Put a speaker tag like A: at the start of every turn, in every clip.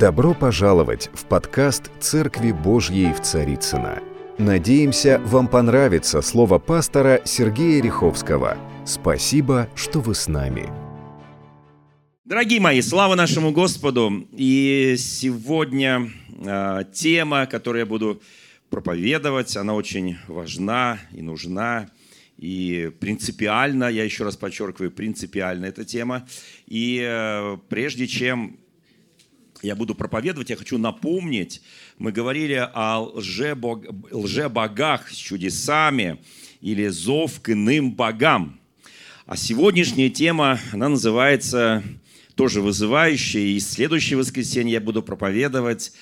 A: Добро пожаловать в подкаст «Церкви Божьей в Царицына. Надеемся, вам понравится слово пастора Сергея Риховского. Спасибо, что вы с нами.
B: Дорогие мои, слава нашему Господу! И сегодня э, тема, которую я буду проповедовать, она очень важна и нужна, и принципиально, я еще раз подчеркиваю, принципиальна эта тема. И э, прежде чем я буду проповедовать, я хочу напомнить, мы говорили о лжебог, лжебогах с чудесами или зов к иным богам. А сегодняшняя тема, она называется тоже вызывающая. И следующее воскресенье я буду проповедовать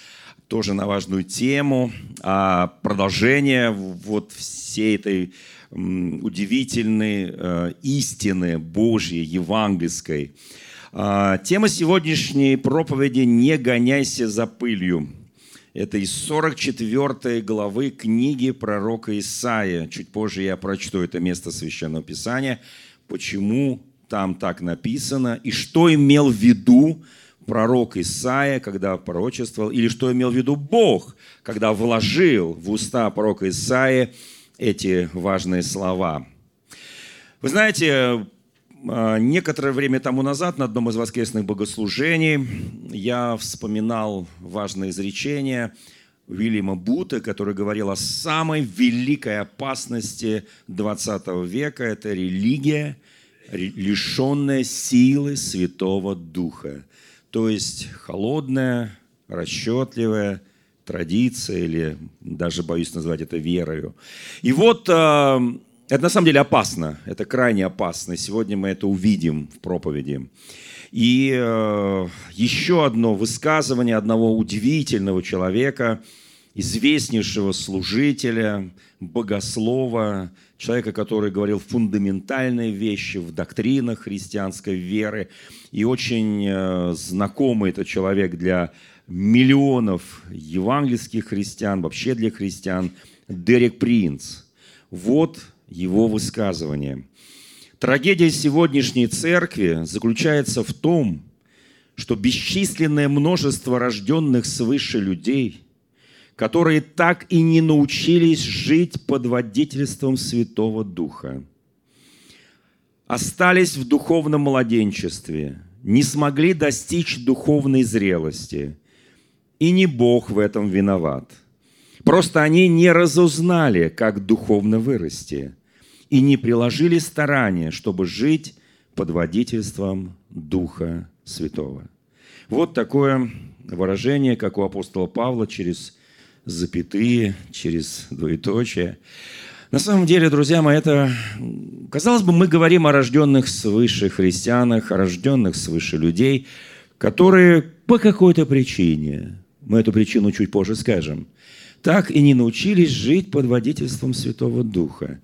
B: тоже на важную тему, а продолжение вот всей этой удивительной э, истины Божьей, евангельской – тема сегодняшней проповеди «Не гоняйся за пылью». Это из 44 главы книги пророка Исаия. Чуть позже я прочту это место Священного Писания. Почему там так написано и что имел в виду пророк Исаия, когда пророчествовал, или что имел в виду Бог, когда вложил в уста пророка Исаия эти важные слова. Вы знаете, а, некоторое время тому назад на одном из воскресных богослужений я вспоминал важное изречение Уильяма Бута, который говорил о самой великой опасности 20 века. Это религия, лишенная силы Святого Духа. То есть холодная, расчетливая, традиция, или даже боюсь назвать это верою. И вот а, это на самом деле опасно, это крайне опасно. Сегодня мы это увидим в проповеди. И э, еще одно высказывание одного удивительного человека, известнейшего служителя, богослова, человека, который говорил фундаментальные вещи в доктринах христианской веры. И очень э, знакомый этот человек для миллионов евангельских христиан, вообще для христиан, Дерек Принц. Вот его высказывание. Трагедия сегодняшней церкви заключается в том, что бесчисленное множество рожденных свыше людей, которые так и не научились жить под водительством Святого Духа, остались в духовном младенчестве, не смогли достичь духовной зрелости. И не Бог в этом виноват. Просто они не разузнали, как духовно вырасти – и не приложили старания, чтобы жить под водительством Духа Святого. Вот такое выражение, как у апостола Павла, через запятые, через двоеточие. На самом деле, друзья мои, это, казалось бы, мы говорим о рожденных свыше христианах, о рожденных свыше людей, которые по какой-то причине, мы эту причину чуть позже скажем, так и не научились жить под водительством Святого Духа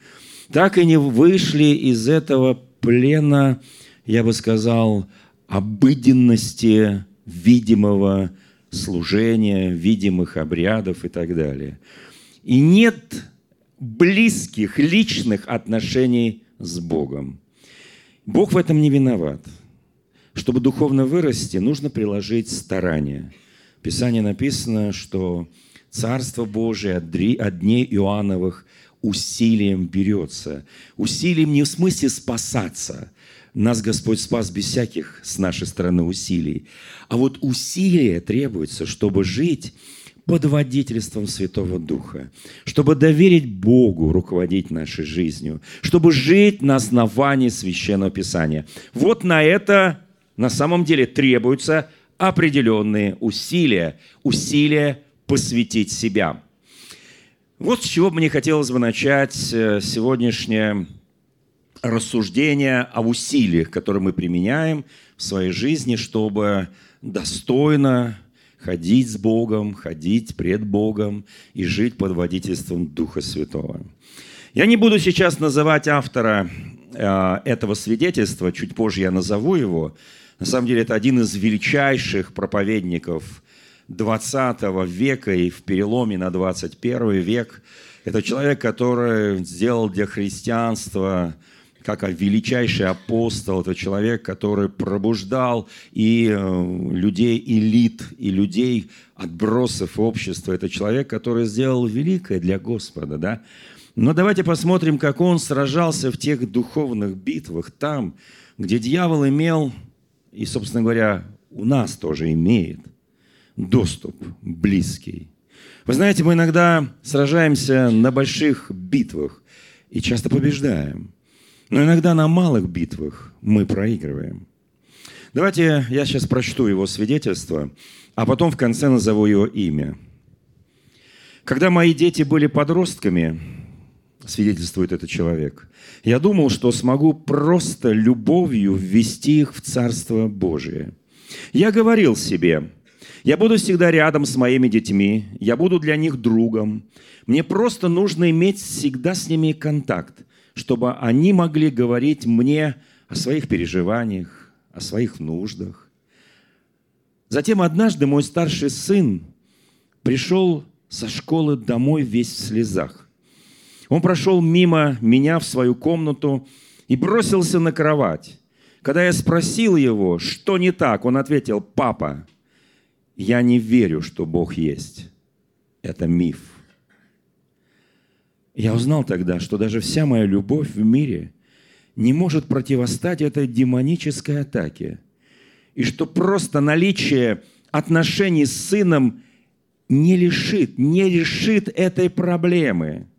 B: так и не вышли из этого плена, я бы сказал, обыденности видимого служения, видимых обрядов и так далее. И нет близких, личных отношений с Богом. Бог в этом не виноват. Чтобы духовно вырасти, нужно приложить старания. В Писании написано, что Царство Божие от дней Иоанновых усилием берется. Усилием не в смысле спасаться. Нас Господь спас без всяких с нашей стороны усилий. А вот усилие требуется, чтобы жить под водительством Святого Духа, чтобы доверить Богу руководить нашей жизнью, чтобы жить на основании Священного Писания. Вот на это на самом деле требуются определенные усилия, усилия посвятить себя. Вот с чего мне хотелось бы начать э, сегодняшнее рассуждение о усилиях, которые мы применяем в своей жизни, чтобы достойно ходить с Богом, ходить пред Богом и жить под водительством Духа Святого. Я не буду сейчас называть автора э, этого свидетельства, чуть позже я назову его. На самом деле это один из величайших проповедников 20 века и в переломе на 21 век. Это человек, который сделал для христианства как величайший апостол, это человек, который пробуждал и э, людей элит, и людей отбросов общества. Это человек, который сделал великое для Господа, да? Но давайте посмотрим, как он сражался в тех духовных битвах, там, где дьявол имел, и, собственно говоря, у нас тоже имеет доступ близкий. Вы знаете, мы иногда сражаемся на больших битвах и часто побеждаем. Но иногда на малых битвах мы проигрываем. Давайте я сейчас прочту его свидетельство, а потом в конце назову его имя. Когда мои дети были подростками, свидетельствует этот человек, я думал, что смогу просто любовью ввести их в Царство Божие. Я говорил себе, я буду всегда рядом с моими детьми, я буду для них другом. Мне просто нужно иметь всегда с ними контакт, чтобы они могли говорить мне о своих переживаниях, о своих нуждах. Затем однажды мой старший сын пришел со школы домой весь в слезах. Он прошел мимо меня в свою комнату и бросился на кровать. Когда я спросил его, что не так, он ответил, «Папа, я не верю, что Бог есть. Это миф». Я узнал тогда, что даже вся моя любовь в мире не может противостать этой демонической атаке, и что просто наличие отношений с сыном не лишит, не решит этой проблемы –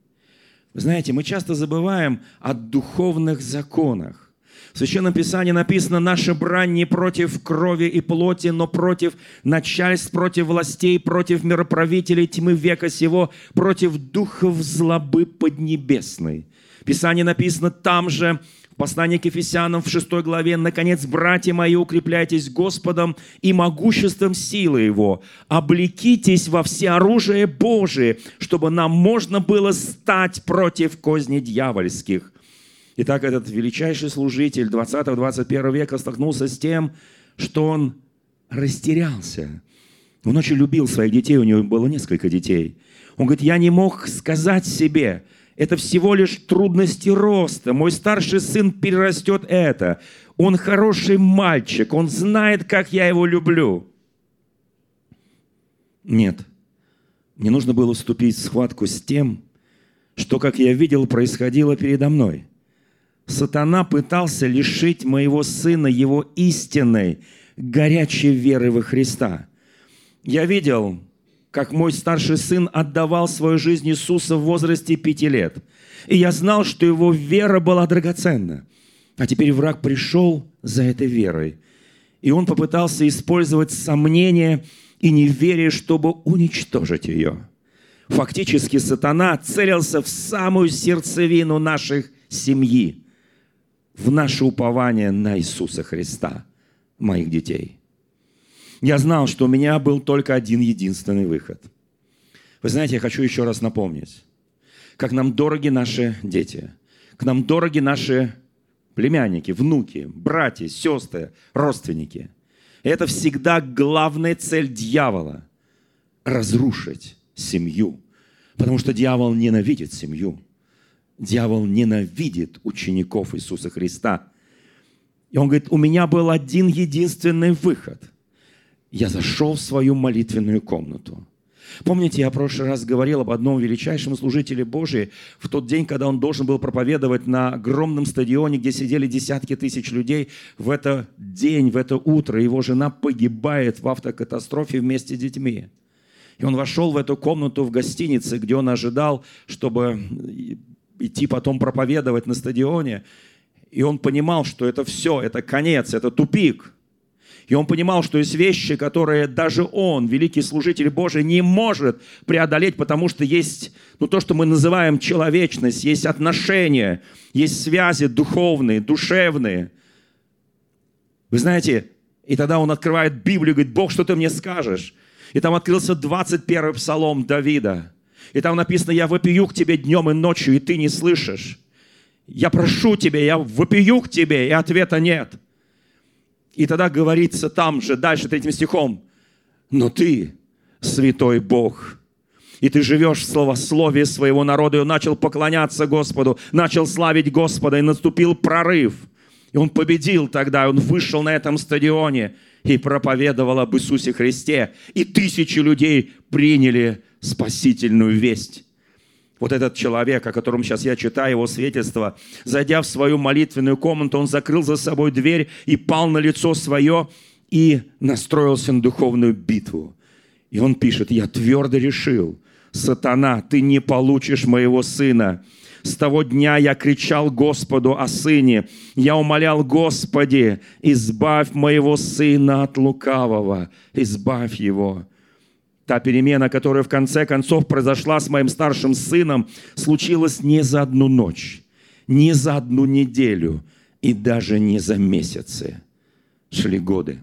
B: знаете, мы часто забываем о духовных законах. В Священном Писании написано, наша брань не против крови и плоти, но против начальств, против властей, против мироправителей тьмы века сего, против духов злобы поднебесной. Писание написано там же, Послание к Ефесянам в 6 главе. «Наконец, братья мои, укрепляйтесь Господом и могуществом силы Его. Облекитесь во все оружие Божие, чтобы нам можно было стать против козней дьявольских». Итак, этот величайший служитель 20-21 века столкнулся с тем, что он растерялся. Он очень любил своих детей, у него было несколько детей. Он говорит, я не мог сказать себе, это всего лишь трудности роста. Мой старший сын перерастет это. Он хороший мальчик, он знает, как я его люблю. Нет, мне нужно было вступить в схватку с тем, что, как я видел, происходило передо мной. Сатана пытался лишить моего сына его истинной, горячей веры во Христа. Я видел, как мой старший сын отдавал свою жизнь Иисуса в возрасте пяти лет. И я знал, что его вера была драгоценна. А теперь враг пришел за этой верой. И он попытался использовать сомнение и неверие, чтобы уничтожить ее. Фактически сатана целился в самую сердцевину наших семьи, в наше упование на Иисуса Христа, моих детей – я знал, что у меня был только один единственный выход. Вы знаете, я хочу еще раз напомнить, как нам дороги наши дети, к нам дороги наши племянники, внуки, братья, сестры, родственники. И это всегда главная цель дьявола – разрушить семью. Потому что дьявол ненавидит семью. Дьявол ненавидит учеников Иисуса Христа. И он говорит, у меня был один единственный выход – я зашел в свою молитвенную комнату. Помните, я в прошлый раз говорил об одном величайшем служителе Божии в тот день, когда он должен был проповедовать на огромном стадионе, где сидели десятки тысяч людей. В этот день, в это утро его жена погибает в автокатастрофе вместе с детьми. И он вошел в эту комнату в гостинице, где он ожидал, чтобы идти потом проповедовать на стадионе. И он понимал, что это все, это конец, это тупик – и он понимал, что есть вещи, которые даже он, великий служитель Божий, не может преодолеть, потому что есть ну, то, что мы называем человечность, есть отношения, есть связи духовные, душевные. Вы знаете, и тогда он открывает Библию и говорит, Бог, что ты мне скажешь? И там открылся 21 псалом Давида. И там написано, я вопию к тебе днем и ночью, и ты не слышишь. Я прошу тебя, я вопию к тебе, и ответа нет – и тогда говорится там же, дальше, третьим стихом, «Но ты, святой Бог, и ты живешь в словословии своего народа, и он начал поклоняться Господу, начал славить Господа, и наступил прорыв. И он победил тогда, он вышел на этом стадионе и проповедовал об Иисусе Христе. И тысячи людей приняли спасительную весть. Вот этот человек, о котором сейчас я читаю его свидетельство, зайдя в свою молитвенную комнату, он закрыл за собой дверь и пал на лицо свое и настроился на духовную битву. И он пишет, я твердо решил, сатана, ты не получишь моего сына. С того дня я кричал Господу о сыне. Я умолял, Господи, избавь моего сына от лукавого, избавь его. Та перемена, которая в конце концов произошла с моим старшим сыном, случилась не за одну ночь, не за одну неделю и даже не за месяцы. Шли годы.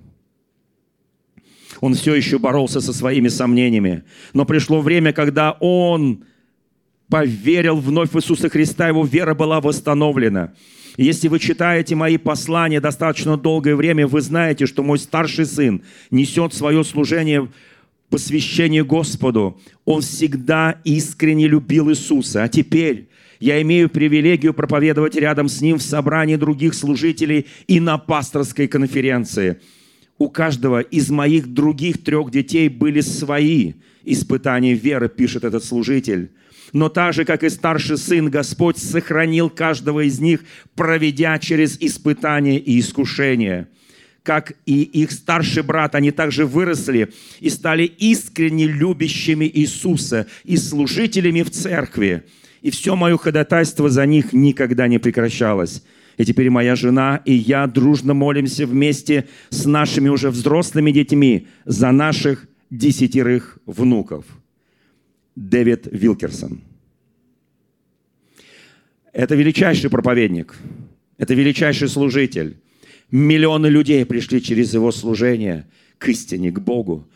B: Он все еще боролся со своими сомнениями. Но пришло время, когда он поверил вновь в Иисуса Христа, его вера была восстановлена. Если вы читаете мои послания достаточно долгое время, вы знаете, что мой старший сын несет свое служение посвящение Господу. Он всегда искренне любил Иисуса. А теперь я имею привилегию проповедовать рядом с ним в собрании других служителей и на пасторской конференции – у каждого из моих других трех детей были свои испытания веры, пишет этот служитель. Но так же, как и старший сын, Господь сохранил каждого из них, проведя через испытания и искушения. Как и их старший брат, они также выросли и стали искренне любящими Иисуса и служителями в церкви. И все мое ходатайство за них никогда не прекращалось. И теперь моя жена и я дружно молимся вместе с нашими уже взрослыми детьми за наших десятерых внуков. Дэвид Вилкерсон. Это величайший проповедник, это величайший служитель. Миллионы людей пришли через его служение к истине, к Богу.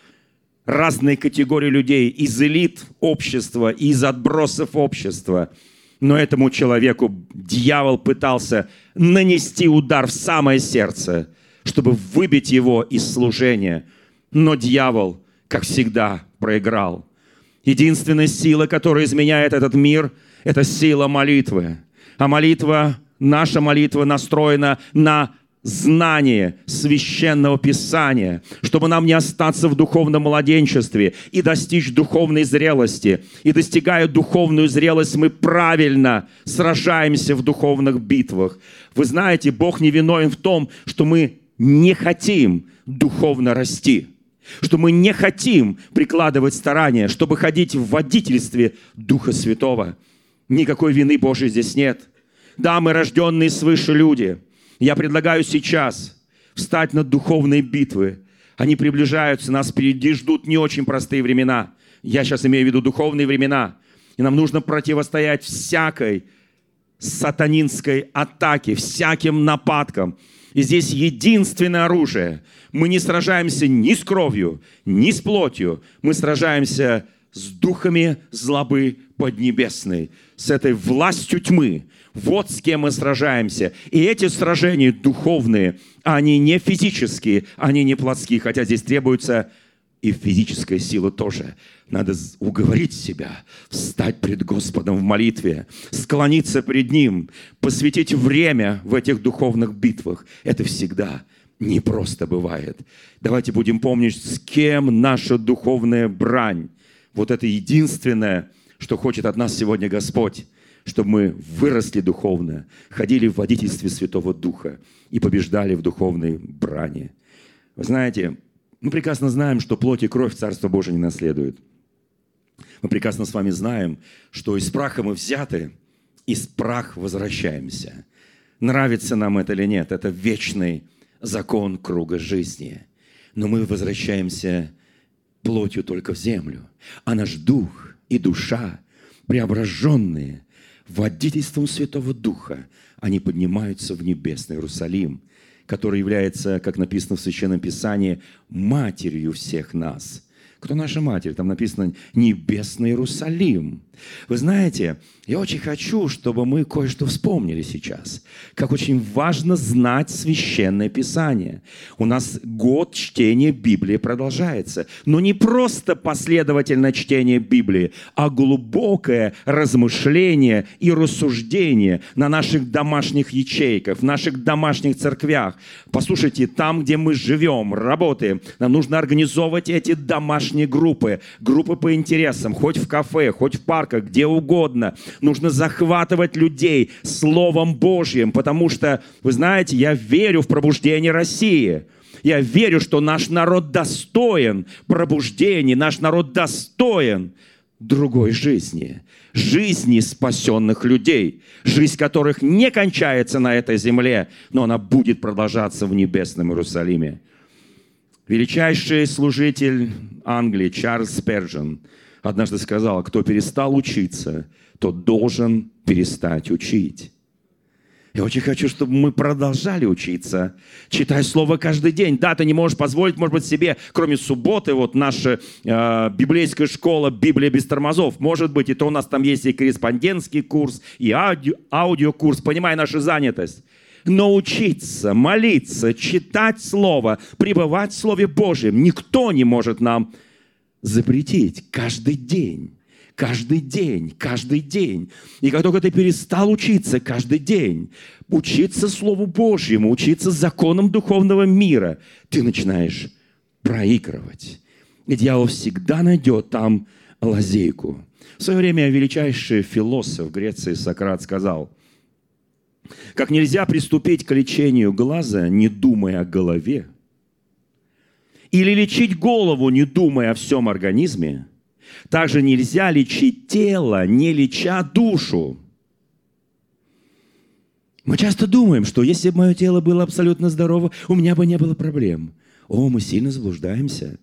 B: Разные категории людей из элит общества, из отбросов общества – но этому человеку дьявол пытался нанести удар в самое сердце, чтобы выбить его из служения. Но дьявол, как всегда, проиграл. Единственная сила, которая изменяет этот мир, это сила молитвы. А молитва, наша молитва настроена на знание священного писания, чтобы нам не остаться в духовном младенчестве и достичь духовной зрелости. И достигая духовную зрелость, мы правильно сражаемся в духовных битвах. Вы знаете, Бог не виновен в том, что мы не хотим духовно расти что мы не хотим прикладывать старания, чтобы ходить в водительстве Духа Святого. Никакой вины Божьей здесь нет. Да, мы рожденные свыше люди – я предлагаю сейчас встать на духовные битвы. Они приближаются, нас впереди ждут не очень простые времена. Я сейчас имею в виду духовные времена. И нам нужно противостоять всякой сатанинской атаке, всяким нападкам. И здесь единственное оружие. Мы не сражаемся ни с кровью, ни с плотью. Мы сражаемся с духами злобы поднебесной, с этой властью тьмы, вот с кем мы сражаемся. И эти сражения духовные, они не физические, они не плотские, хотя здесь требуется и физическая сила тоже. Надо уговорить себя, встать пред Господом в молитве, склониться пред Ним, посвятить время в этих духовных битвах. Это всегда не просто бывает. Давайте будем помнить, с кем наша духовная брань. Вот это единственное, что хочет от нас сегодня Господь чтобы мы выросли духовно, ходили в водительстве Святого Духа и побеждали в духовной брани. Вы знаете, мы прекрасно знаем, что плоть и кровь Царство Божие не наследуют. Мы прекрасно с вами знаем, что из праха мы взяты, из прах возвращаемся. Нравится нам это или нет, это вечный закон круга жизни. Но мы возвращаемся плотью только в землю, а наш дух и душа, преображенные, водительством Святого Духа они поднимаются в небесный Иерусалим, который является, как написано в Священном Писании, матерью всех нас. Кто наша матерь? Там написано «Небесный Иерусалим». Вы знаете, я очень хочу, чтобы мы кое-что вспомнили сейчас. Как очень важно знать Священное Писание. У нас год чтения Библии продолжается. Но не просто последовательное чтение Библии, а глубокое размышление и рассуждение на наших домашних ячейках, в наших домашних церквях. Послушайте, там, где мы живем, работаем, нам нужно организовывать эти домашние группы, группы по интересам, хоть в кафе, хоть в парках, где угодно. Нужно захватывать людей Словом Божьим, потому что, вы знаете, я верю в пробуждение России. Я верю, что наш народ достоин пробуждения, наш народ достоин другой жизни, жизни спасенных людей, жизнь которых не кончается на этой земле, но она будет продолжаться в небесном Иерусалиме. Величайший служитель Англии Чарльз Спержен однажды сказал, кто перестал учиться, тот должен перестать учить. Я очень хочу, чтобы мы продолжали учиться, читать Слово каждый день. Да, ты не можешь позволить, может быть, себе, кроме субботы, вот наша э, библейская школа «Библия без тормозов». Может быть, и то у нас там есть и корреспондентский курс, и аудио, аудиокурс, понимая нашу занятость. Но учиться, молиться, читать Слово, пребывать в Слове Божьем никто не может нам запретить каждый день. Каждый день, каждый день. И как только ты перестал учиться каждый день, учиться Слову Божьему, учиться законам духовного мира, ты начинаешь проигрывать. И дьявол всегда найдет там лазейку. В свое время величайший философ Греции Сократ сказал, как нельзя приступить к лечению глаза, не думая о голове, или лечить голову, не думая о всем организме, также нельзя лечить тело, не леча душу. Мы часто думаем, что если бы мое тело было абсолютно здорово, у меня бы не было проблем. О, мы сильно заблуждаемся.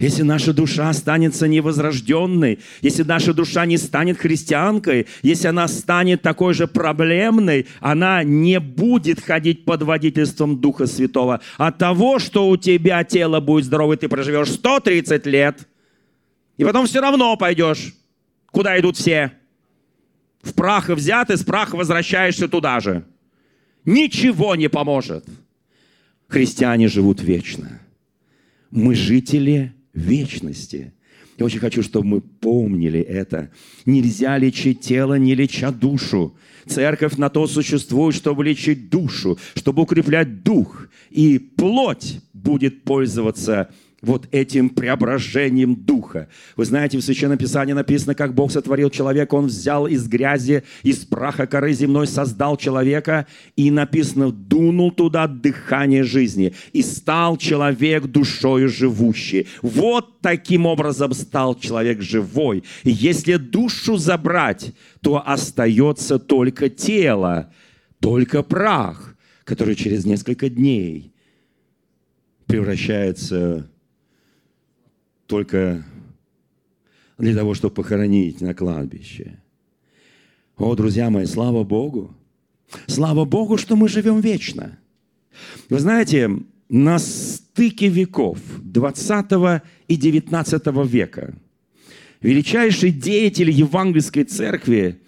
B: Если наша душа останется невозрожденной, если наша душа не станет христианкой, если она станет такой же проблемной, она не будет ходить под водительством Духа Святого. От того, что у тебя тело будет здоровое, ты проживешь 130 лет, и потом все равно пойдешь, куда идут все. В прах взят, и с праха возвращаешься туда же. Ничего не поможет. Христиане живут вечно. Мы жители вечности. Я очень хочу, чтобы мы помнили это. Нельзя лечить тело, не леча душу. Церковь на то существует, чтобы лечить душу, чтобы укреплять дух. И плоть будет пользоваться вот этим преображением духа. Вы знаете, в Священном Писании написано, как Бог сотворил человека, Он взял из грязи, из праха коры земной создал человека, и написано, дунул туда дыхание жизни, и стал человек душою живущий. Вот таким образом стал человек живой. И если душу забрать, то остается только тело, только прах, который через несколько дней превращается только для того, чтобы похоронить на кладбище. О, друзья мои, слава Богу! Слава Богу, что мы живем вечно. Вы знаете, на стыке веков 20 и 19 века величайший деятель евангельской церкви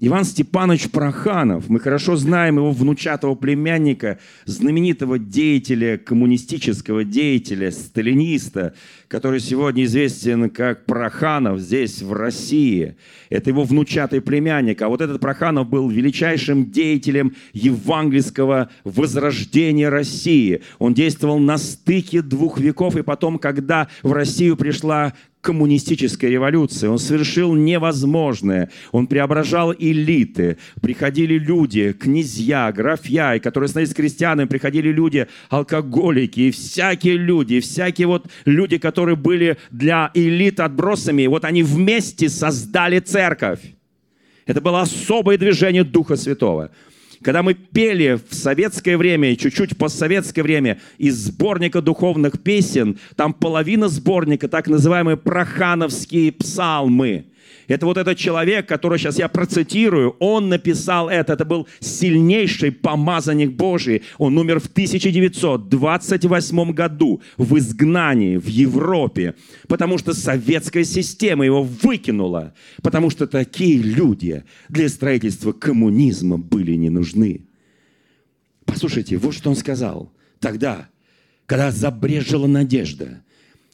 B: Иван Степанович Проханов, мы хорошо знаем его внучатого племянника, знаменитого деятеля, коммунистического деятеля, сталиниста, который сегодня известен как Проханов здесь, в России. Это его внучатый племянник. А вот этот Проханов был величайшим деятелем евангельского возрождения России. Он действовал на стыке двух веков, и потом, когда в Россию пришла коммунистической революции. Он совершил невозможное. Он преображал элиты. Приходили люди, князья, графья, и которые становились крестьянами, приходили люди, алкоголики, и всякие люди, всякие вот люди, которые были для элит отбросами. Вот они вместе создали церковь. Это было особое движение Духа Святого. Когда мы пели в советское время чуть-чуть в постсоветское время из сборника духовных песен, там половина сборника, так называемые прохановские псалмы. Это вот этот человек, который сейчас я процитирую, он написал это. Это был сильнейший помазанник Божий. Он умер в 1928 году в изгнании в Европе, потому что советская система его выкинула, потому что такие люди для строительства коммунизма были не нужны. Послушайте, вот что он сказал тогда, когда забрежила надежда –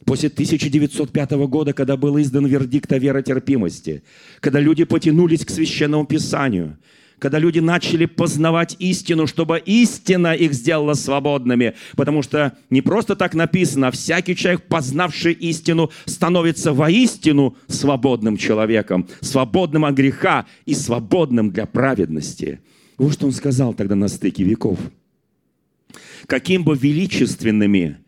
B: После 1905 года, когда был издан вердикт о веротерпимости, когда люди потянулись к священному писанию, когда люди начали познавать истину, чтобы истина их сделала свободными. Потому что не просто так написано, а всякий человек, познавший истину, становится воистину свободным человеком, свободным от греха и свободным для праведности. Вот что он сказал тогда на стыке веков. Каким бы величественными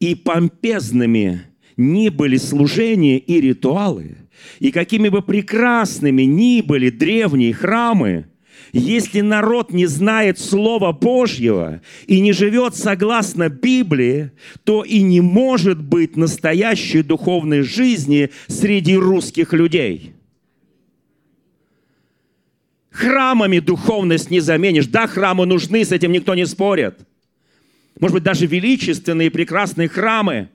B: и помпезными ни были служения и ритуалы, и какими бы прекрасными ни были древние храмы, если народ не знает Слова Божьего и не живет согласно Библии, то и не может быть настоящей духовной жизни среди русских людей. Храмами духовность не заменишь. Да, храмы нужны, с этим никто не спорит – может быть, даже величественные прекрасные храмы.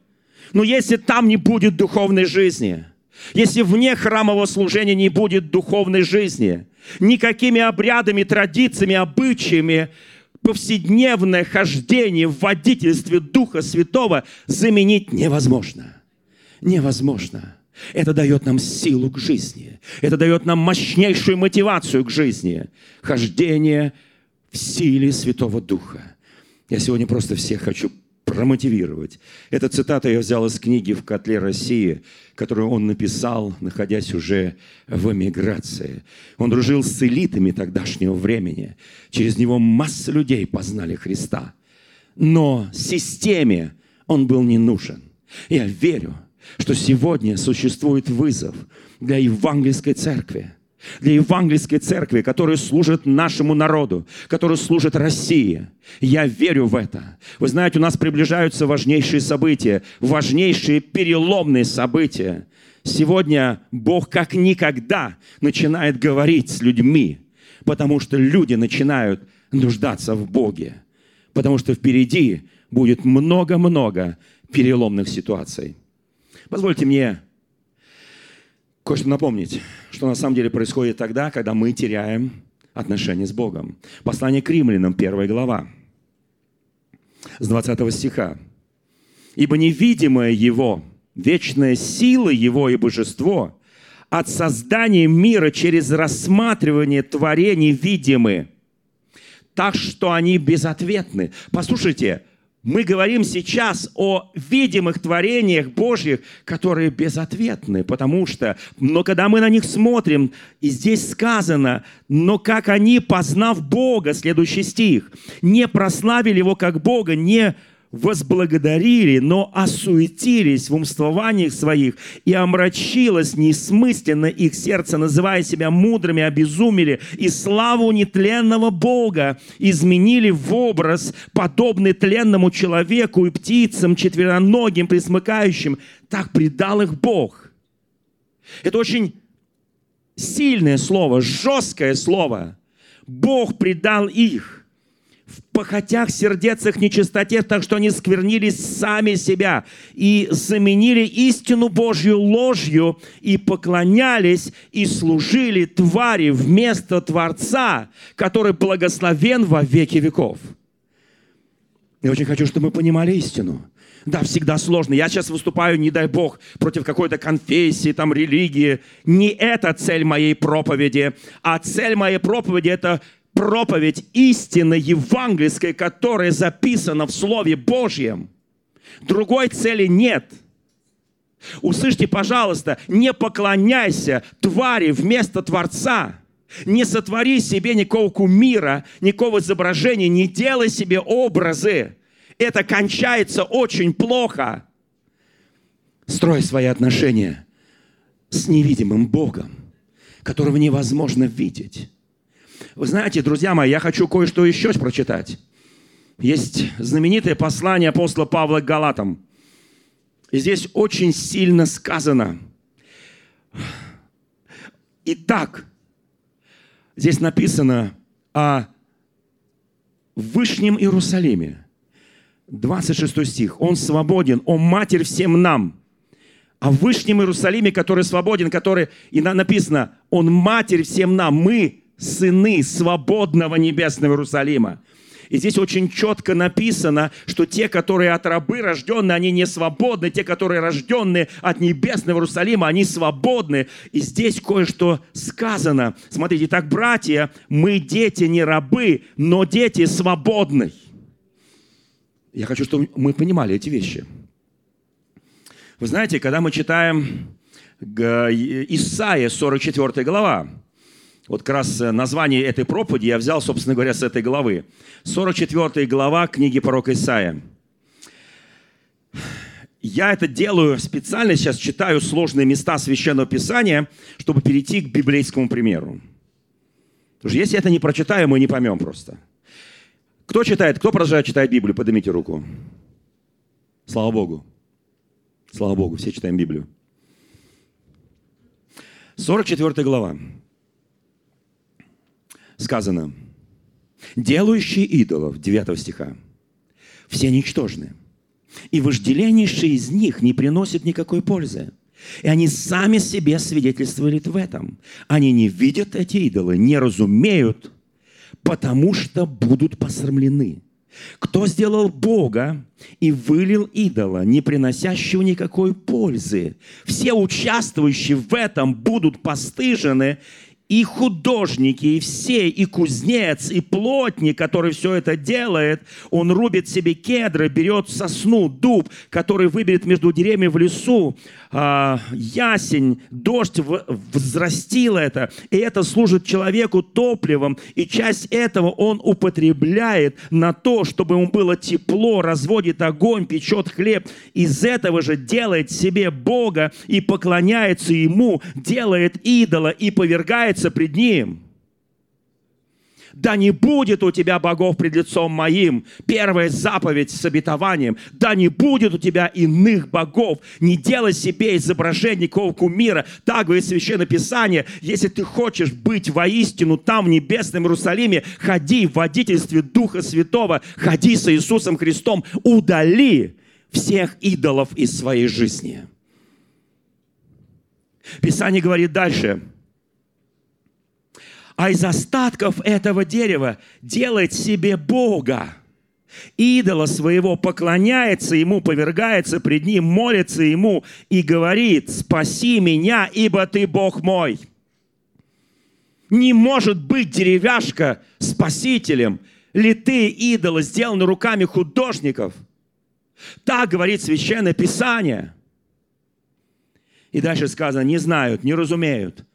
B: Но если там не будет духовной жизни, если вне храмового служения не будет духовной жизни, никакими обрядами, традициями, обычаями, повседневное хождение в водительстве Духа Святого заменить невозможно. Невозможно. Это дает нам силу к жизни. Это дает нам мощнейшую мотивацию к жизни. Хождение в силе Святого Духа. Я сегодня просто всех хочу промотивировать. Эта цитата я взял из книги «В котле России», которую он написал, находясь уже в эмиграции. Он дружил с элитами тогдашнего времени. Через него масса людей познали Христа. Но системе он был не нужен. Я верю, что сегодня существует вызов для евангельской церкви – для евангельской церкви, которая служит нашему народу, которая служит России. Я верю в это. Вы знаете, у нас приближаются важнейшие события, важнейшие переломные события. Сегодня Бог как никогда начинает говорить с людьми, потому что люди начинают нуждаться в Боге, потому что впереди будет много-много переломных ситуаций. Позвольте мне кое-что напомнить, что на самом деле происходит тогда, когда мы теряем отношения с Богом. Послание к римлянам, первая глава, с 20 стиха. «Ибо невидимое Его, вечная сила Его и божество от создания мира через рассматривание творений видимы, так что они безответны». Послушайте, мы говорим сейчас о видимых творениях Божьих, которые безответны, потому что, но когда мы на них смотрим, и здесь сказано, но как они, познав Бога, следующий стих, не прославили Его как Бога, не возблагодарили, но осуетились в умствованиях своих, и омрачилось неисмысленно их сердце, называя себя мудрыми, обезумели, и славу нетленного Бога изменили в образ, подобный тленному человеку и птицам, четвероногим, присмыкающим. Так предал их Бог. Это очень сильное слово, жесткое слово. Бог предал их в похотях сердец их нечистоте, так что они сквернились сами себя и заменили истину Божью ложью и поклонялись и служили твари вместо Творца, который благословен во веки веков. Я очень хочу, чтобы мы понимали истину. Да, всегда сложно. Я сейчас выступаю, не дай Бог, против какой-то конфессии, там, религии. Не это цель моей проповеди, а цель моей проповеди – это проповедь истины евангельской, которая записана в Слове Божьем. Другой цели нет. Услышьте, пожалуйста, не поклоняйся твари вместо Творца. Не сотвори себе никакого кумира, никакого изображения, не делай себе образы. Это кончается очень плохо. Строй свои отношения с невидимым Богом, которого невозможно видеть. Вы знаете, друзья мои, я хочу кое-что еще прочитать. Есть знаменитое послание апостола Павла к Галатам. И здесь очень сильно сказано. Итак, здесь написано о Вышнем Иерусалиме. 26 стих. Он свободен, он матерь всем нам. О Вышнем Иерусалиме, который свободен, который, и написано, он матерь всем нам. Мы сыны свободного небесного Иерусалима. И здесь очень четко написано, что те, которые от рабы рожденные, они не свободны. Те, которые рожденные от небесного Иерусалима, они свободны. И здесь кое-что сказано. Смотрите, так, братья, мы дети не рабы, но дети свободны. Я хочу, чтобы мы понимали эти вещи. Вы знаете, когда мы читаем Исаия, 44 глава, вот как раз э, название этой проповеди я взял, собственно говоря, с этой главы. 44 глава книги пророка Исаия. Я это делаю специально, сейчас читаю сложные места Священного Писания, чтобы перейти к библейскому примеру. Потому что если это не прочитаем, мы не поймем просто. Кто читает, кто продолжает читать Библию? Поднимите руку. Слава Богу. Слава Богу, все читаем Библию. 44 глава сказано, делающие идолов, 9 стиха, все ничтожны, и вожделеннейшие из них не приносят никакой пользы. И они сами себе свидетельствуют в этом. Они не видят эти идолы, не разумеют, потому что будут посрамлены. Кто сделал Бога и вылил идола, не приносящего никакой пользы? Все участвующие в этом будут постыжены и художники, и все, и кузнец, и плотник, который все это делает, он рубит себе кедры, берет сосну, дуб, который выберет между деревьями в лесу, а, ясень, дождь взрастил это, и это служит человеку топливом, и часть этого он употребляет на то, чтобы ему было тепло, разводит огонь, печет хлеб, из этого же делает себе Бога и поклоняется Ему, делает идола и повергается пред Ним. Да не будет у тебя богов пред лицом моим. Первая заповедь с обетованием. Да не будет у тебя иных богов. Не делай себе изображение никакого кумира. Так говорит Священное Писание. Если ты хочешь быть воистину там, в небесном Иерусалиме, ходи в водительстве Духа Святого. Ходи с Иисусом Христом. Удали всех идолов из своей жизни. Писание говорит дальше – а из остатков этого дерева делает себе Бога. Идола своего поклоняется ему, повергается пред ним, молится ему и говорит, спаси меня, ибо ты Бог мой. Не может быть деревяшка спасителем, литые идолы, сделаны руками художников. Так говорит Священное Писание. И дальше сказано, не знают, не разумеют –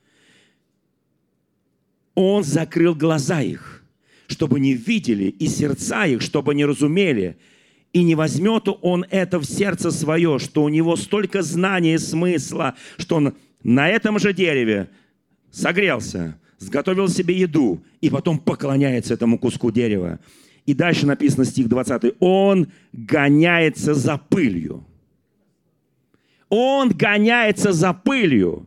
B: он закрыл глаза их, чтобы не видели, и сердца их, чтобы не разумели. И не возьмет он это в сердце свое, что у него столько знаний и смысла, что он на этом же дереве согрелся, сготовил себе еду и потом поклоняется этому куску дерева. И дальше написано стих 20. Он гоняется за пылью. Он гоняется за пылью.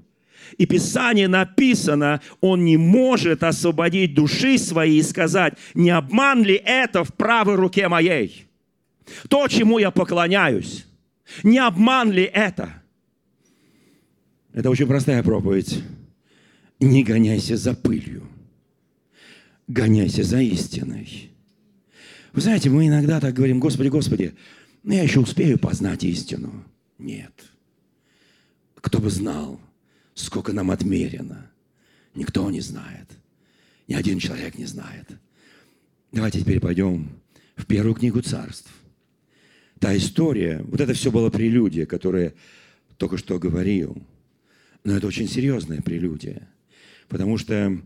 B: И Писание написано, он не может освободить души свои и сказать, не обман ли это в правой руке моей? То, чему я поклоняюсь, не обман ли это? Это очень простая проповедь. Не гоняйся за пылью, гоняйся за истиной. Вы знаете, мы иногда так говорим, Господи, Господи, ну я еще успею познать истину. Нет. Кто бы знал, сколько нам отмерено. Никто не знает. Ни один человек не знает. Давайте теперь пойдем в первую книгу царств. Та история, вот это все было прелюдия, которая только что говорил. Но это очень серьезная прелюдия. Потому что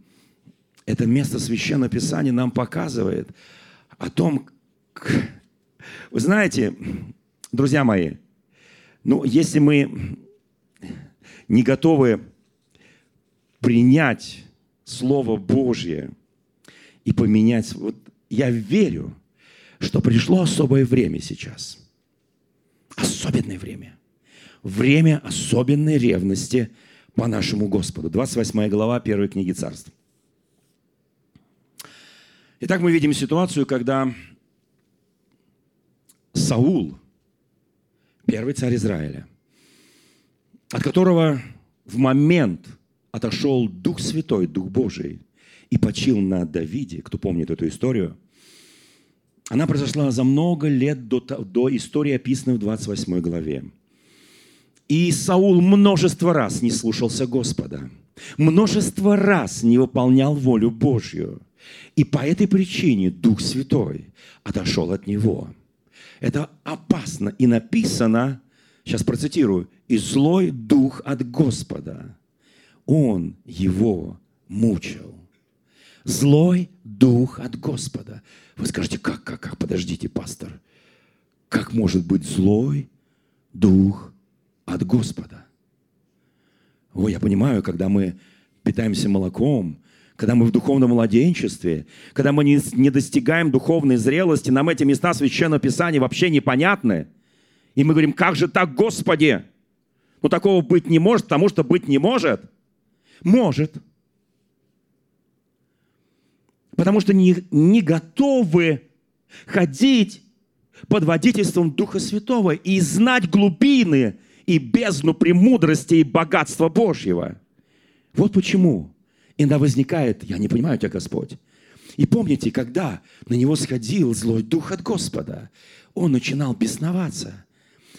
B: это место Священного Писания нам показывает о том, вы знаете, друзья мои, ну, если мы не готовы принять Слово Божье и поменять. Вот я верю, что пришло особое время сейчас. Особенное время. Время особенной ревности по нашему Господу. 28 глава первой книги царств. Итак, мы видим ситуацию, когда Саул, первый царь Израиля, от которого в момент отошел Дух Святой, Дух Божий, и почил на Давиде, кто помнит эту историю, она произошла за много лет до, до истории, описанной в 28 главе. И Саул множество раз не слушался Господа, множество раз не выполнял волю Божью. И по этой причине Дух Святой отошел от него. Это опасно. И написано, сейчас процитирую, «И злой дух от Господа, он его мучил». Злой дух от Господа. Вы скажете, как, как, как, подождите, пастор. Как может быть злой дух от Господа. Ой, я понимаю, когда мы питаемся молоком, когда мы в духовном младенчестве, когда мы не достигаем духовной зрелости, нам эти места Священного Писания вообще непонятны. И мы говорим, как же так, Господи? Ну, такого быть не может, потому что быть не может. Может. Потому что не, не готовы ходить под водительством Духа Святого и знать глубины и бездну премудрости и богатства Божьего. Вот почему иногда возникает, я не понимаю тебя, Господь. И помните, когда на него сходил злой дух от Господа, он начинал бесноваться.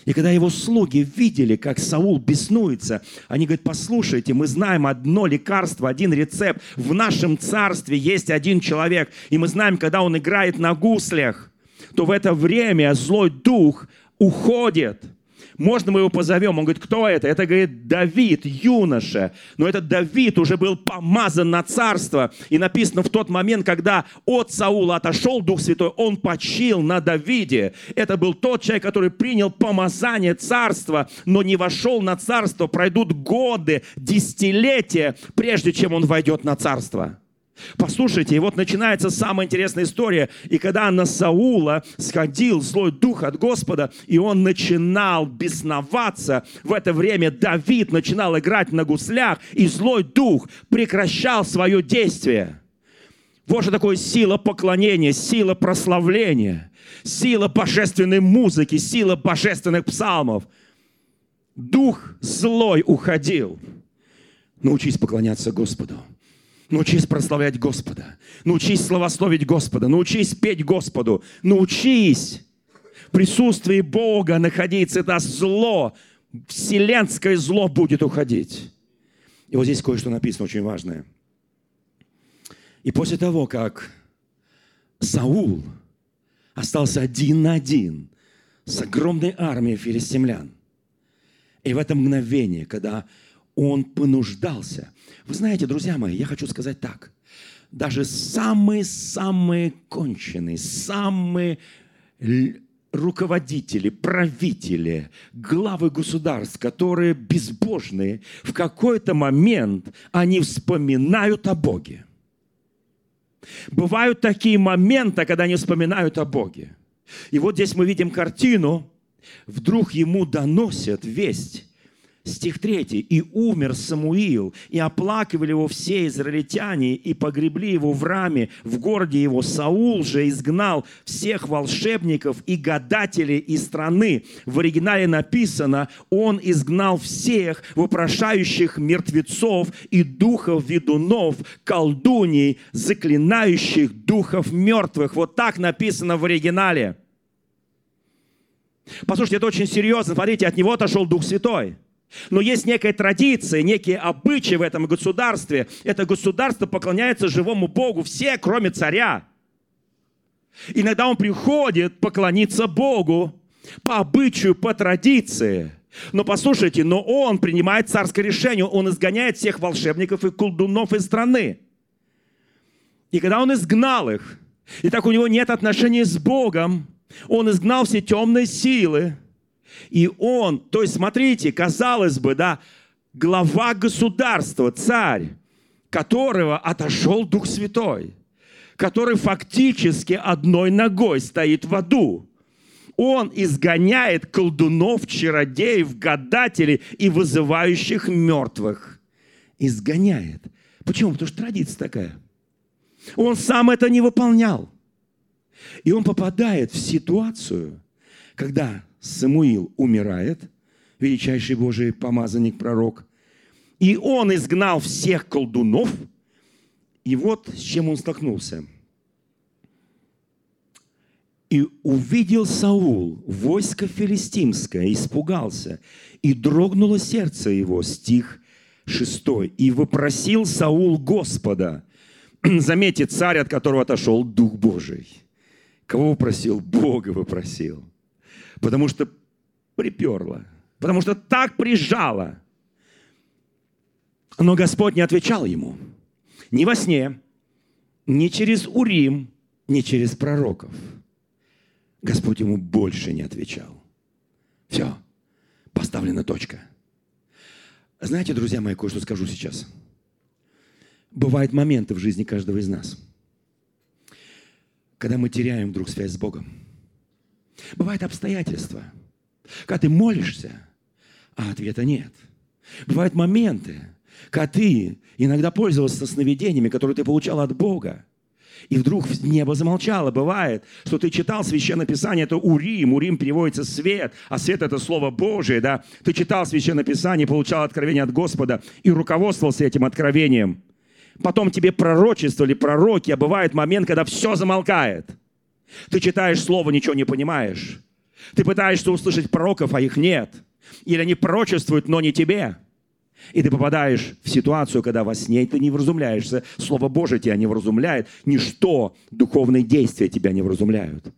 B: И когда его слуги видели, как Саул беснуется, они говорят, послушайте, мы знаем одно лекарство, один рецепт. В нашем царстве есть один человек, и мы знаем, когда он играет на гуслях, то в это время злой дух уходит – можно мы его позовем? Он говорит, кто это? Это, говорит, Давид, юноша. Но этот Давид уже был помазан на царство. И написано, в тот момент, когда от Саула отошел Дух Святой, он почил на Давиде. Это был тот человек, который принял помазание царства, но не вошел на царство. Пройдут годы, десятилетия, прежде чем он войдет на царство. Послушайте, и вот начинается самая интересная история. И когда на Саула сходил злой дух от Господа, и он начинал бесноваться, в это время Давид начинал играть на гуслях, и злой дух прекращал свое действие. Вот что такое сила поклонения, сила прославления, сила божественной музыки, сила божественных псалмов. Дух злой уходил. Научись поклоняться Господу. Научись прославлять Господа. Научись славословить Господа. Научись петь Господу. Научись в присутствии Бога находиться. Это зло, вселенское зло будет уходить. И вот здесь кое-что написано очень важное. И после того, как Саул остался один на один с огромной армией филистимлян, и в это мгновение, когда он понуждался. Вы знаете, друзья мои, я хочу сказать так. Даже самые-самые конченые, самые руководители, правители, главы государств, которые безбожные, в какой-то момент они вспоминают о Боге. Бывают такие моменты, когда они вспоминают о Боге. И вот здесь мы видим картину, вдруг ему доносят весть, Стих 3. «И умер Самуил, и оплакивали его все израильтяне, и погребли его в раме, в городе его. Саул же изгнал всех волшебников и гадателей из страны». В оригинале написано, он изгнал всех вопрошающих мертвецов и духов ведунов, колдуний, заклинающих духов мертвых. Вот так написано в оригинале. Послушайте, это очень серьезно. Смотрите, от него отошел Дух Святой. Но есть некая традиция, некие обычаи в этом государстве. Это государство поклоняется живому Богу, все, кроме царя. Иногда он приходит поклониться Богу по обычаю, по традиции. Но послушайте, но он принимает царское решение, он изгоняет всех волшебников и колдунов из страны. И когда он изгнал их, и так у него нет отношений с Богом, он изгнал все темные силы, и он, то есть смотрите, казалось бы, да, глава государства, царь, которого отошел Дух Святой, который фактически одной ногой стоит в аду. Он изгоняет колдунов, чародеев, гадателей и вызывающих мертвых изгоняет. Почему? Потому что традиция такая. Он сам это не выполнял. И он попадает в ситуацию, когда Самуил умирает, величайший Божий помазанник, пророк, и он изгнал всех колдунов, и вот с чем он столкнулся. И увидел Саул войско филистимское, испугался, и дрогнуло сердце его, стих 6. «И вопросил Саул Господа». Заметьте, царь, от которого отошел Дух Божий. Кого вопросил? Бога вопросил. Потому что приперло. Потому что так прижало. Но Господь не отвечал ему. Ни во сне, ни через Урим, ни через пророков. Господь ему больше не отвечал. Все, поставлена точка. Знаете, друзья мои, кое-что скажу сейчас. Бывают моменты в жизни каждого из нас, когда мы теряем вдруг связь с Богом. Бывают обстоятельства, когда ты молишься, а ответа нет. Бывают моменты, когда ты иногда пользовался сновидениями, которые ты получал от Бога, и вдруг небо замолчало. Бывает, что ты читал Священное Писание, это Урим. Урим переводится свет, а свет это Слово Божие, да. Ты читал Священное Писание, получал откровение от Господа и руководствовался этим откровением. Потом тебе пророчествовали пророки, а бывает момент, когда все замолкает. Ты читаешь Слово, ничего не понимаешь. Ты пытаешься услышать пророков, а их нет. Или они пророчествуют, но не тебе. И ты попадаешь в ситуацию, когда во сне ты не вразумляешься, Слово Божие тебя не вразумляет, ничто, духовные действия тебя не вразумляют.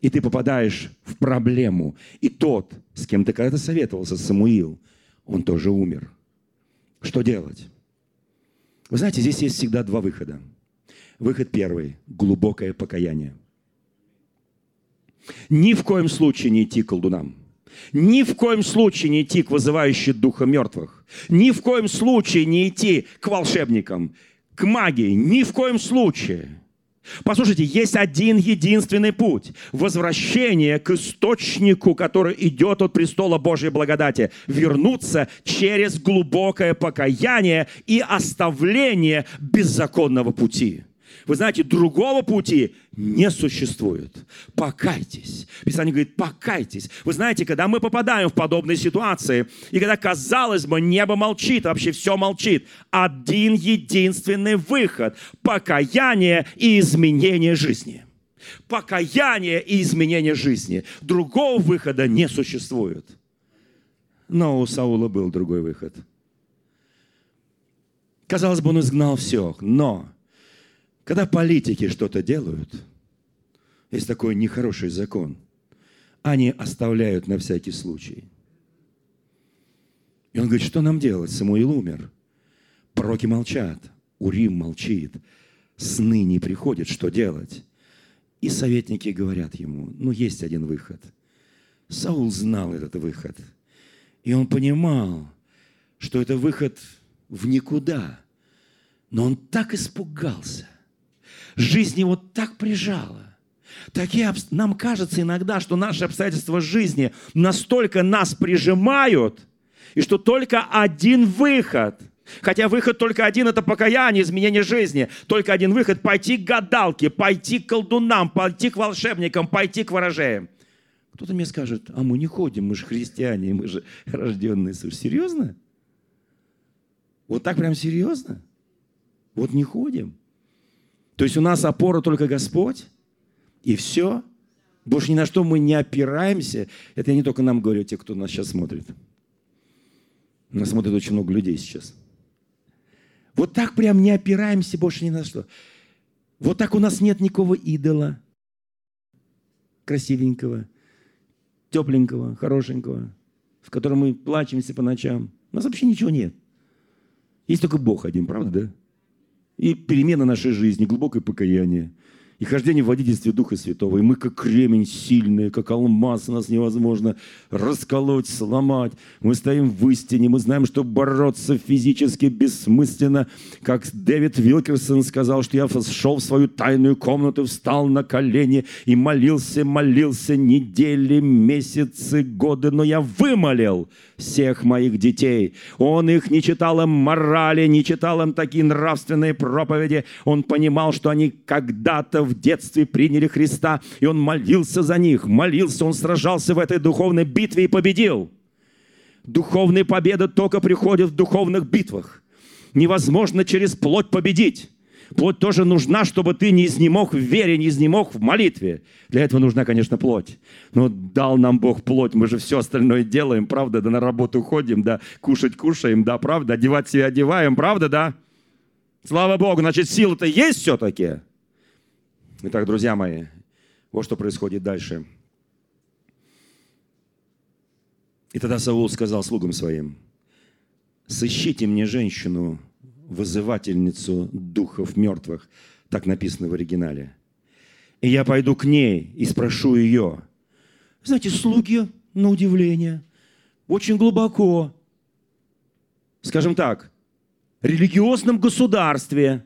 B: И ты попадаешь в проблему. И тот, с кем ты когда-то советовался, Самуил, он тоже умер. Что делать? Вы знаете, здесь есть всегда два выхода. Выход первый – глубокое покаяние. Ни в коем случае не идти к колдунам. Ни в коем случае не идти к вызывающим духа мертвых. Ни в коем случае не идти к волшебникам, к магии. Ни в коем случае. Послушайте, есть один единственный путь. Возвращение к источнику, который идет от престола Божьей благодати. Вернуться через глубокое покаяние и оставление беззаконного пути. Вы знаете, другого пути не существует. Покайтесь. Писание говорит, покайтесь. Вы знаете, когда мы попадаем в подобные ситуации, и когда, казалось бы, небо молчит, вообще все молчит, один единственный выход – покаяние и изменение жизни. Покаяние и изменение жизни. Другого выхода не существует. Но у Саула был другой выход. Казалось бы, он изгнал все, но когда политики что-то делают, есть такой нехороший закон. Они оставляют на всякий случай. И он говорит, что нам делать? Самуил умер. Пророки молчат. Урим молчит. Сны не приходят. Что делать? И советники говорят ему, ну, есть один выход. Саул знал этот выход. И он понимал, что это выход в никуда. Но он так испугался – Жизнь его так прижала. Такие, нам кажется иногда, что наши обстоятельства жизни настолько нас прижимают, и что только один выход – Хотя выход только один – это покаяние, изменение жизни. Только один выход – пойти к гадалке, пойти к колдунам, пойти к волшебникам, пойти к ворожеям. Кто-то мне скажет, а мы не ходим, мы же христиане, мы же рожденные. Серьезно? Вот так прям серьезно? Вот не ходим? То есть у нас опора только Господь, и все. Больше ни на что мы не опираемся. Это я не только нам говорю, те, кто нас сейчас смотрит. Нас смотрит очень много людей сейчас. Вот так прям не опираемся больше ни на что. Вот так у нас нет никакого идола красивенького, тепленького, хорошенького, в котором мы плачемся по ночам. У нас вообще ничего нет. Есть только Бог один, правда, да? И перемена нашей жизни, глубокое покаяние, и хождение в водительстве Духа Святого. И мы как кремень сильные, как алмаз, нас невозможно расколоть, сломать. Мы стоим в истине, мы знаем, что бороться физически бессмысленно. Как Дэвид Вилкерсон сказал, что я шел в свою тайную комнату, встал на колени и молился, молился недели, месяцы, годы, но я вымолил всех моих детей. Он их не читал им морали, не читал им такие нравственные проповеди. Он понимал, что они когда-то в детстве приняли Христа, и он молился за них, молился, он сражался в этой духовной битве и победил. Духовные победы только приходят в духовных битвах. Невозможно через плоть победить. Плоть тоже нужна, чтобы ты не изнемог в вере, не изнемог в молитве. Для этого нужна, конечно, плоть. Но дал нам Бог плоть, мы же все остальное делаем, правда, да на работу ходим, да кушать кушаем, да, правда, одевать себя одеваем, правда, да? Слава Богу, значит, сила-то есть все-таки. Итак, друзья мои, вот что происходит дальше. И тогда Саул сказал слугам своим, сыщите мне женщину, вызывательницу духов мертвых. Так написано в оригинале. И я пойду к ней и спрошу ее. Знаете, слуги, на удивление, очень глубоко, скажем так, религиозном государстве,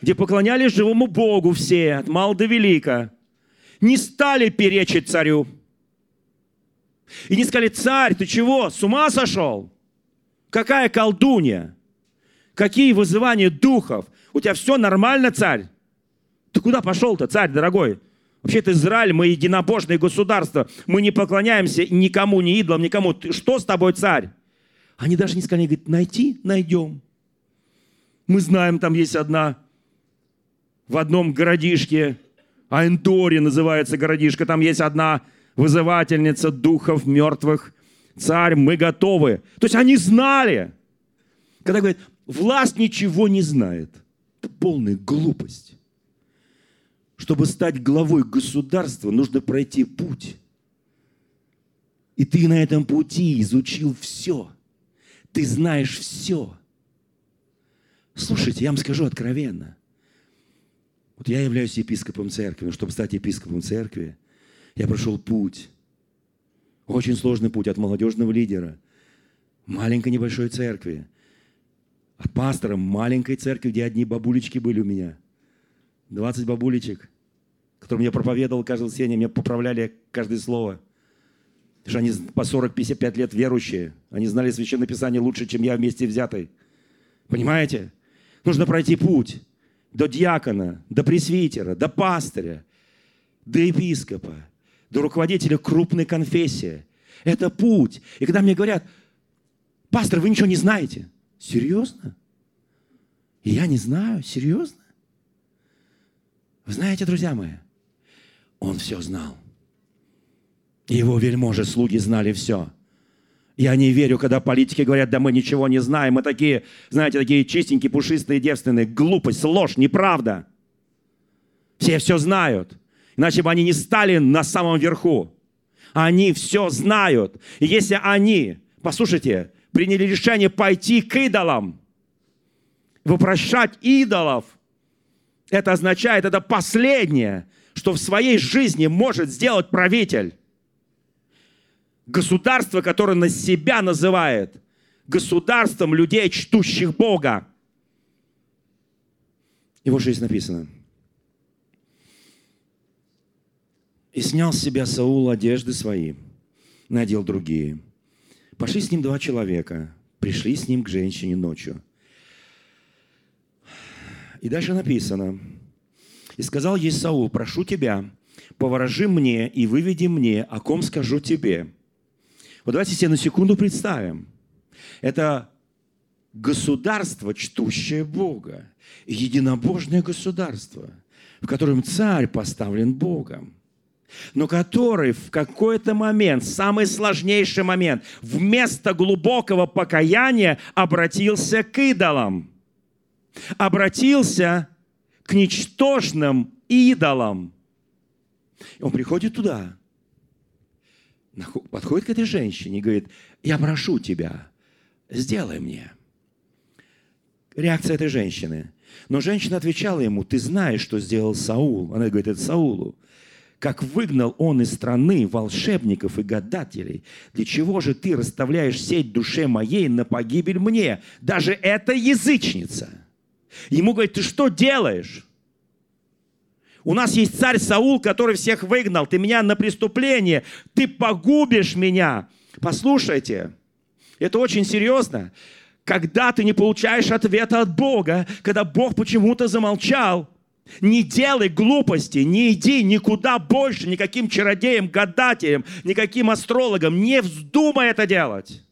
B: где поклонялись живому Богу все, от мала до велика, не стали перечить царю. И не сказали, царь, ты чего, с ума сошел? Какая колдунья? Какие вызывания духов? У тебя все нормально, царь? Ты куда пошел-то, царь дорогой? Вообще это Израиль, мы единобожное государство. Мы не поклоняемся никому, ни идолам, никому. Ты, что с тобой, царь? Они даже не сказали, говорят, найти найдем. Мы знаем, там есть одна в одном городишке, Айнтори называется городишко, там есть одна вызывательница духов мертвых. Царь, мы готовы. То есть они знали. Когда говорят, Власть ничего не знает. Это полная глупость. Чтобы стать главой государства, нужно пройти путь. И ты на этом пути изучил все. Ты знаешь все. Слушайте, я вам скажу откровенно. Вот я являюсь епископом церкви, но чтобы стать епископом церкви, я прошел путь. Очень сложный путь от молодежного лидера, маленькой небольшой церкви, от пастора маленькой церкви, где одни бабулечки были у меня. 20 бабулечек, которым я проповедовал каждое воскресенье, мне поправляли каждое слово. Потому что они по 40-55 лет верующие. Они знали Священное Писание лучше, чем я вместе взятый. Понимаете? Нужно пройти путь до диакона, до пресвитера, до пастыря, до епископа, до руководителя крупной конфессии. Это путь. И когда мне говорят, пастор, вы ничего не знаете – Серьезно? Я не знаю, серьезно? Вы знаете, друзья мои, он все знал. Его вельможи, слуги знали все. Я не верю, когда политики говорят, да мы ничего не знаем, мы такие, знаете, такие чистенькие, пушистые, девственные. Глупость, ложь, неправда. Все все знают. Иначе бы они не стали на самом верху. Они все знают. И если они, послушайте, приняли решение пойти к идолам, вопрощать идолов. Это означает, это последнее, что в своей жизни может сделать правитель. Государство, которое на себя называет государством людей, чтущих Бога. И вот что здесь написано. «И снял с себя Саул одежды свои, надел другие, Пошли с ним два человека, пришли с ним к женщине ночью. И дальше написано, и сказал ей Саул, прошу тебя, поворожи мне и выведи мне, о ком скажу тебе. Вот давайте себе на секунду представим. Это государство, чтущее Бога, единобожное государство, в котором царь поставлен Богом но который в какой-то момент, самый сложнейший момент, вместо глубокого покаяния обратился к идолам. Обратился к ничтожным идолам. Он приходит туда, подходит к этой женщине и говорит, я прошу тебя, сделай мне. Реакция этой женщины. Но женщина отвечала ему, ты знаешь, что сделал Саул. Она говорит, это Саулу как выгнал он из страны волшебников и гадателей. Для чего же ты расставляешь сеть душе моей на погибель мне? Даже эта язычница. Ему говорит, ты что делаешь? У нас есть царь Саул, который всех выгнал. Ты меня на преступление. Ты погубишь меня. Послушайте, Это очень серьезно. Когда ты не получаешь ответа от Бога, когда Бог почему-то замолчал, не делай глупости, не иди никуда больше, никаким чародеям, гадателям, никаким астрологам. Не вздумай это делать.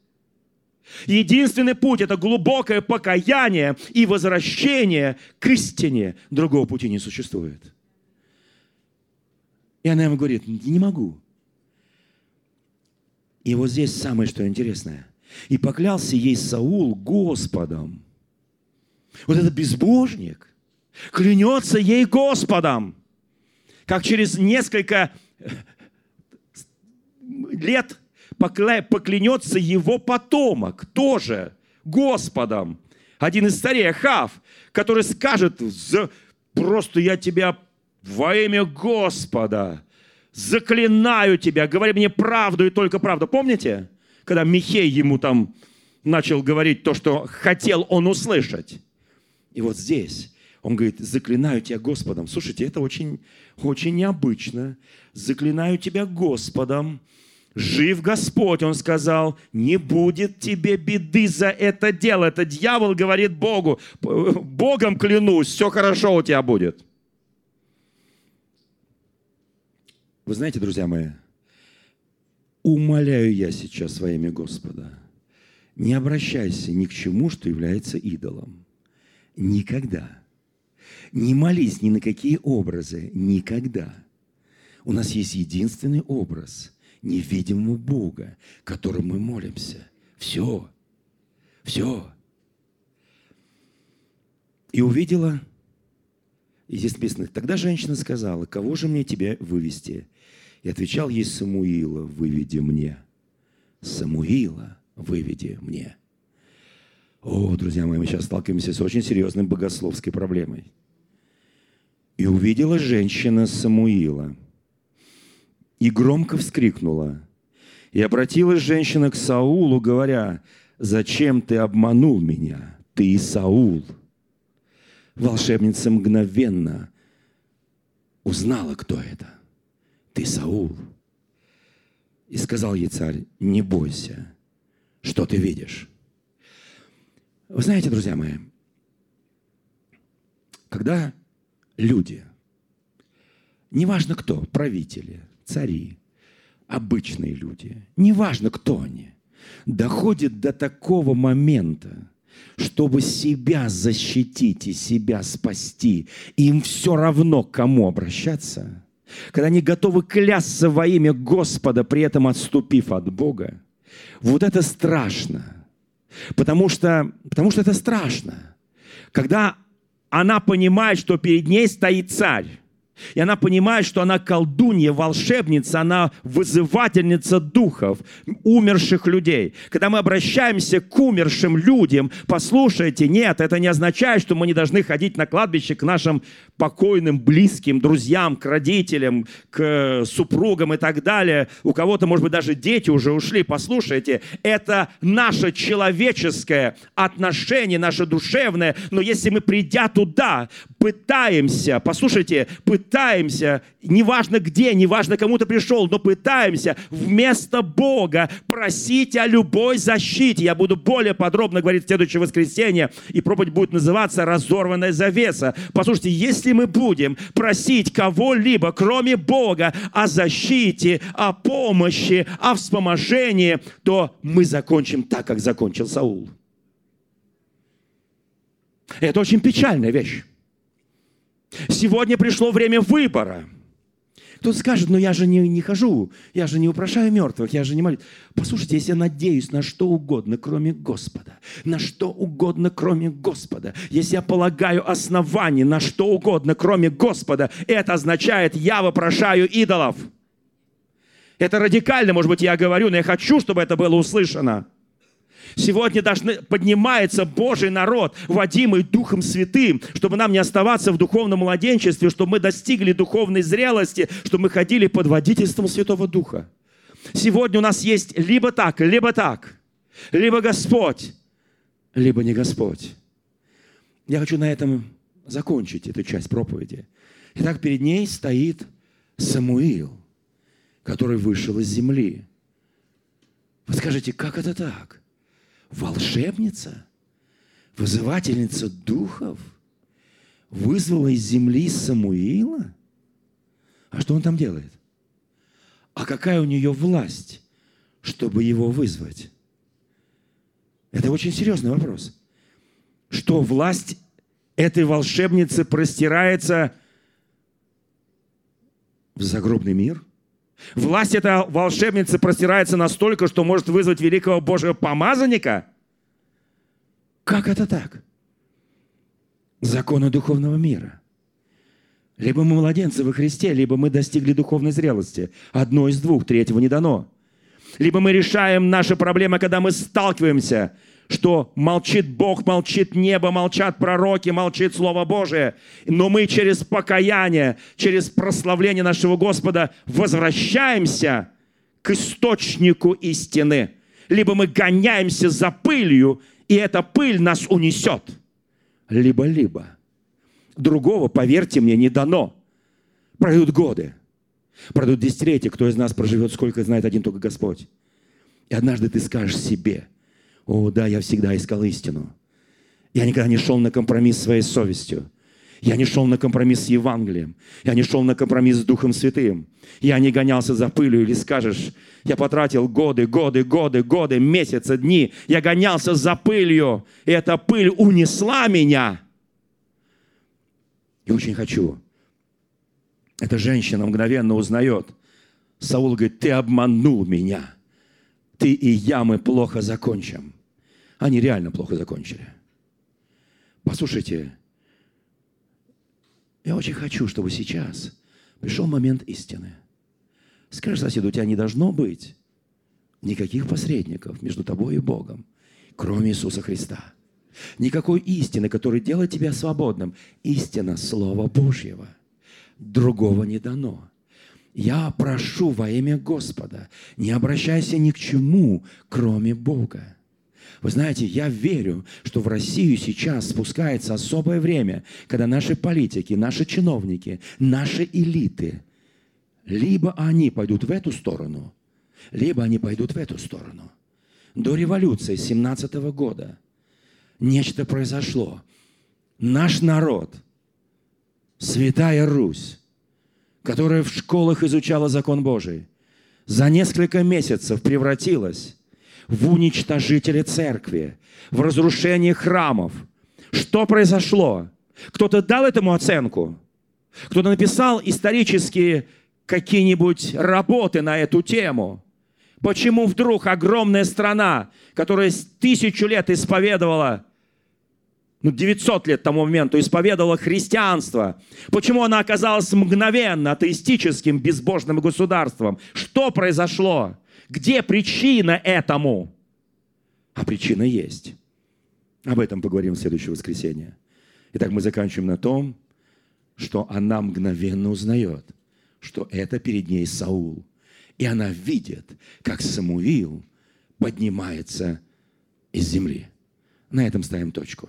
B: Единственный путь – это глубокое покаяние и возвращение к истине. Другого пути не существует. И она ему говорит, не могу. И вот здесь самое, что интересное. И поклялся ей Саул Господом. Вот это безбожник клянется ей Господом. Как через несколько лет поклянется его потомок тоже Господом. Один из царей Хав, который скажет, просто я тебя во имя Господа заклинаю тебя, говори мне правду и только правду. Помните, когда Михей ему там начал говорить то, что хотел он услышать? И вот здесь он говорит, заклинаю тебя Господом. Слушайте, это очень, очень необычно. Заклинаю тебя Господом. Жив Господь, он сказал, не будет тебе беды за это дело. Это дьявол говорит Богу, Богом клянусь, все хорошо у тебя будет. Вы знаете, друзья мои, умоляю я сейчас во имя Господа, не обращайся ни к чему, что является идолом. Никогда. Не молись ни на какие образы. Никогда. У нас есть единственный образ невидимого Бога, которому мы молимся. Все. Все. И увидела, и здесь написано, тогда женщина сказала, кого же мне тебя вывести? И отвечал ей Самуила, выведи мне. Самуила, выведи мне. О, друзья мои, мы сейчас сталкиваемся с очень серьезной богословской проблемой. И увидела женщина Самуила, и громко вскрикнула. И обратилась женщина к Саулу, говоря, «Зачем ты обманул меня? Ты Саул». Волшебница мгновенно узнала, кто это – ты Саул. И сказал ей царь, не бойся, что ты видишь. Вы знаете, друзья мои, когда люди, неважно кто, правители, цари, обычные люди, неважно кто они, доходят до такого момента, чтобы себя защитить и себя спасти, им все равно, к кому обращаться – когда они готовы клясться во имя Господа, при этом отступив от Бога, вот это страшно. Потому что, потому что это страшно. Когда она понимает, что перед ней стоит царь, и она понимает, что она колдунья, волшебница, она вызывательница духов, умерших людей. Когда мы обращаемся к умершим людям, послушайте, нет, это не означает, что мы не должны ходить на кладбище к нашим покойным, близким, друзьям, к родителям, к супругам и так далее. У кого-то, может быть, даже дети уже ушли. Послушайте, это наше человеческое отношение, наше душевное. Но если мы, придя туда, пытаемся, послушайте, пытаемся, неважно где, неважно кому ты пришел, но пытаемся вместо Бога просить о любой защите. Я буду более подробно говорить в следующее воскресенье, и проповедь будет называться «Разорванная завеса». Послушайте, если мы будем просить кого-либо, кроме Бога, о защите, о помощи, о вспоможении, то мы закончим так, как закончил Саул. Это очень печальная вещь. Сегодня пришло время выбора. Кто-то скажет, ну я же не, не хожу, я же не упрошаю мертвых, я же не молюсь. Послушайте, если я надеюсь на что угодно, кроме Господа, на что угодно, кроме Господа, если я полагаю основание на что угодно, кроме Господа, это означает, я вопрошаю идолов. Это радикально, может быть, я говорю, но я хочу, чтобы это было услышано. Сегодня должны, поднимается Божий народ, водимый Духом Святым, чтобы нам не оставаться в духовном младенчестве, чтобы мы достигли духовной зрелости, чтобы мы ходили под водительством Святого Духа. Сегодня у нас есть либо так, либо так, либо Господь, либо не Господь. Я хочу на этом закончить эту часть проповеди. Итак, перед ней стоит Самуил, который вышел из земли. Вы скажете, как это так? Волшебница, вызывательница духов, вызвала из земли Самуила? А что он там делает? А какая у нее власть, чтобы его вызвать? Это очень серьезный вопрос. Что власть этой волшебницы простирается в загробный мир? Власть этой волшебницы простирается настолько, что может вызвать великого Божьего помазанника? Как это так? Законы духовного мира. Либо мы младенцы во Христе, либо мы достигли духовной зрелости. Одно из двух, третьего не дано. Либо мы решаем наши проблемы, когда мы сталкиваемся, что молчит Бог, молчит небо, молчат пророки, молчит Слово Божие. Но мы через покаяние, через прославление нашего Господа возвращаемся к источнику истины. Либо мы гоняемся за пылью, и эта пыль нас унесет. Либо-либо. Другого, поверьте мне, не дано. Пройдут годы. Пройдут десятилетия, кто из нас проживет, сколько знает один только Господь. И однажды ты скажешь себе, о, да, я всегда искал истину. Я никогда не шел на компромисс своей совестью. Я не шел на компромисс с Евангелием. Я не шел на компромисс с Духом Святым. Я не гонялся за пылью. Или скажешь, я потратил годы, годы, годы, годы, месяцы, дни. Я гонялся за пылью. И эта пыль унесла меня. И очень хочу, эта женщина мгновенно узнает. Саул говорит, ты обманул меня. Ты и я, мы плохо закончим. Они реально плохо закончили. Послушайте, я очень хочу, чтобы сейчас пришел момент истины. Скажи соседу, у тебя не должно быть никаких посредников между тобой и Богом, кроме Иисуса Христа. Никакой истины, которая делает тебя свободным. Истина Слова Божьего – другого не дано. Я прошу во имя Господа, не обращайся ни к чему, кроме Бога. Вы знаете, я верю, что в Россию сейчас спускается особое время, когда наши политики, наши чиновники, наши элиты, либо они пойдут в эту сторону, либо они пойдут в эту сторону. До революции 17 года нечто произошло. Наш народ – Святая Русь, которая в школах изучала закон Божий, за несколько месяцев превратилась в уничтожителя церкви, в разрушение храмов. Что произошло? Кто-то дал этому оценку? Кто-то написал исторические какие-нибудь работы на эту тему? Почему вдруг огромная страна, которая тысячу лет исповедовала ну, 900 лет тому моменту исповедовала христианство. Почему она оказалась мгновенно атеистическим, безбожным государством? Что произошло? Где причина этому? А причина есть. Об этом поговорим в следующее воскресенье. Итак, мы заканчиваем на том, что она мгновенно узнает, что это перед ней Саул. И она видит, как Самуил поднимается из земли. На этом ставим точку.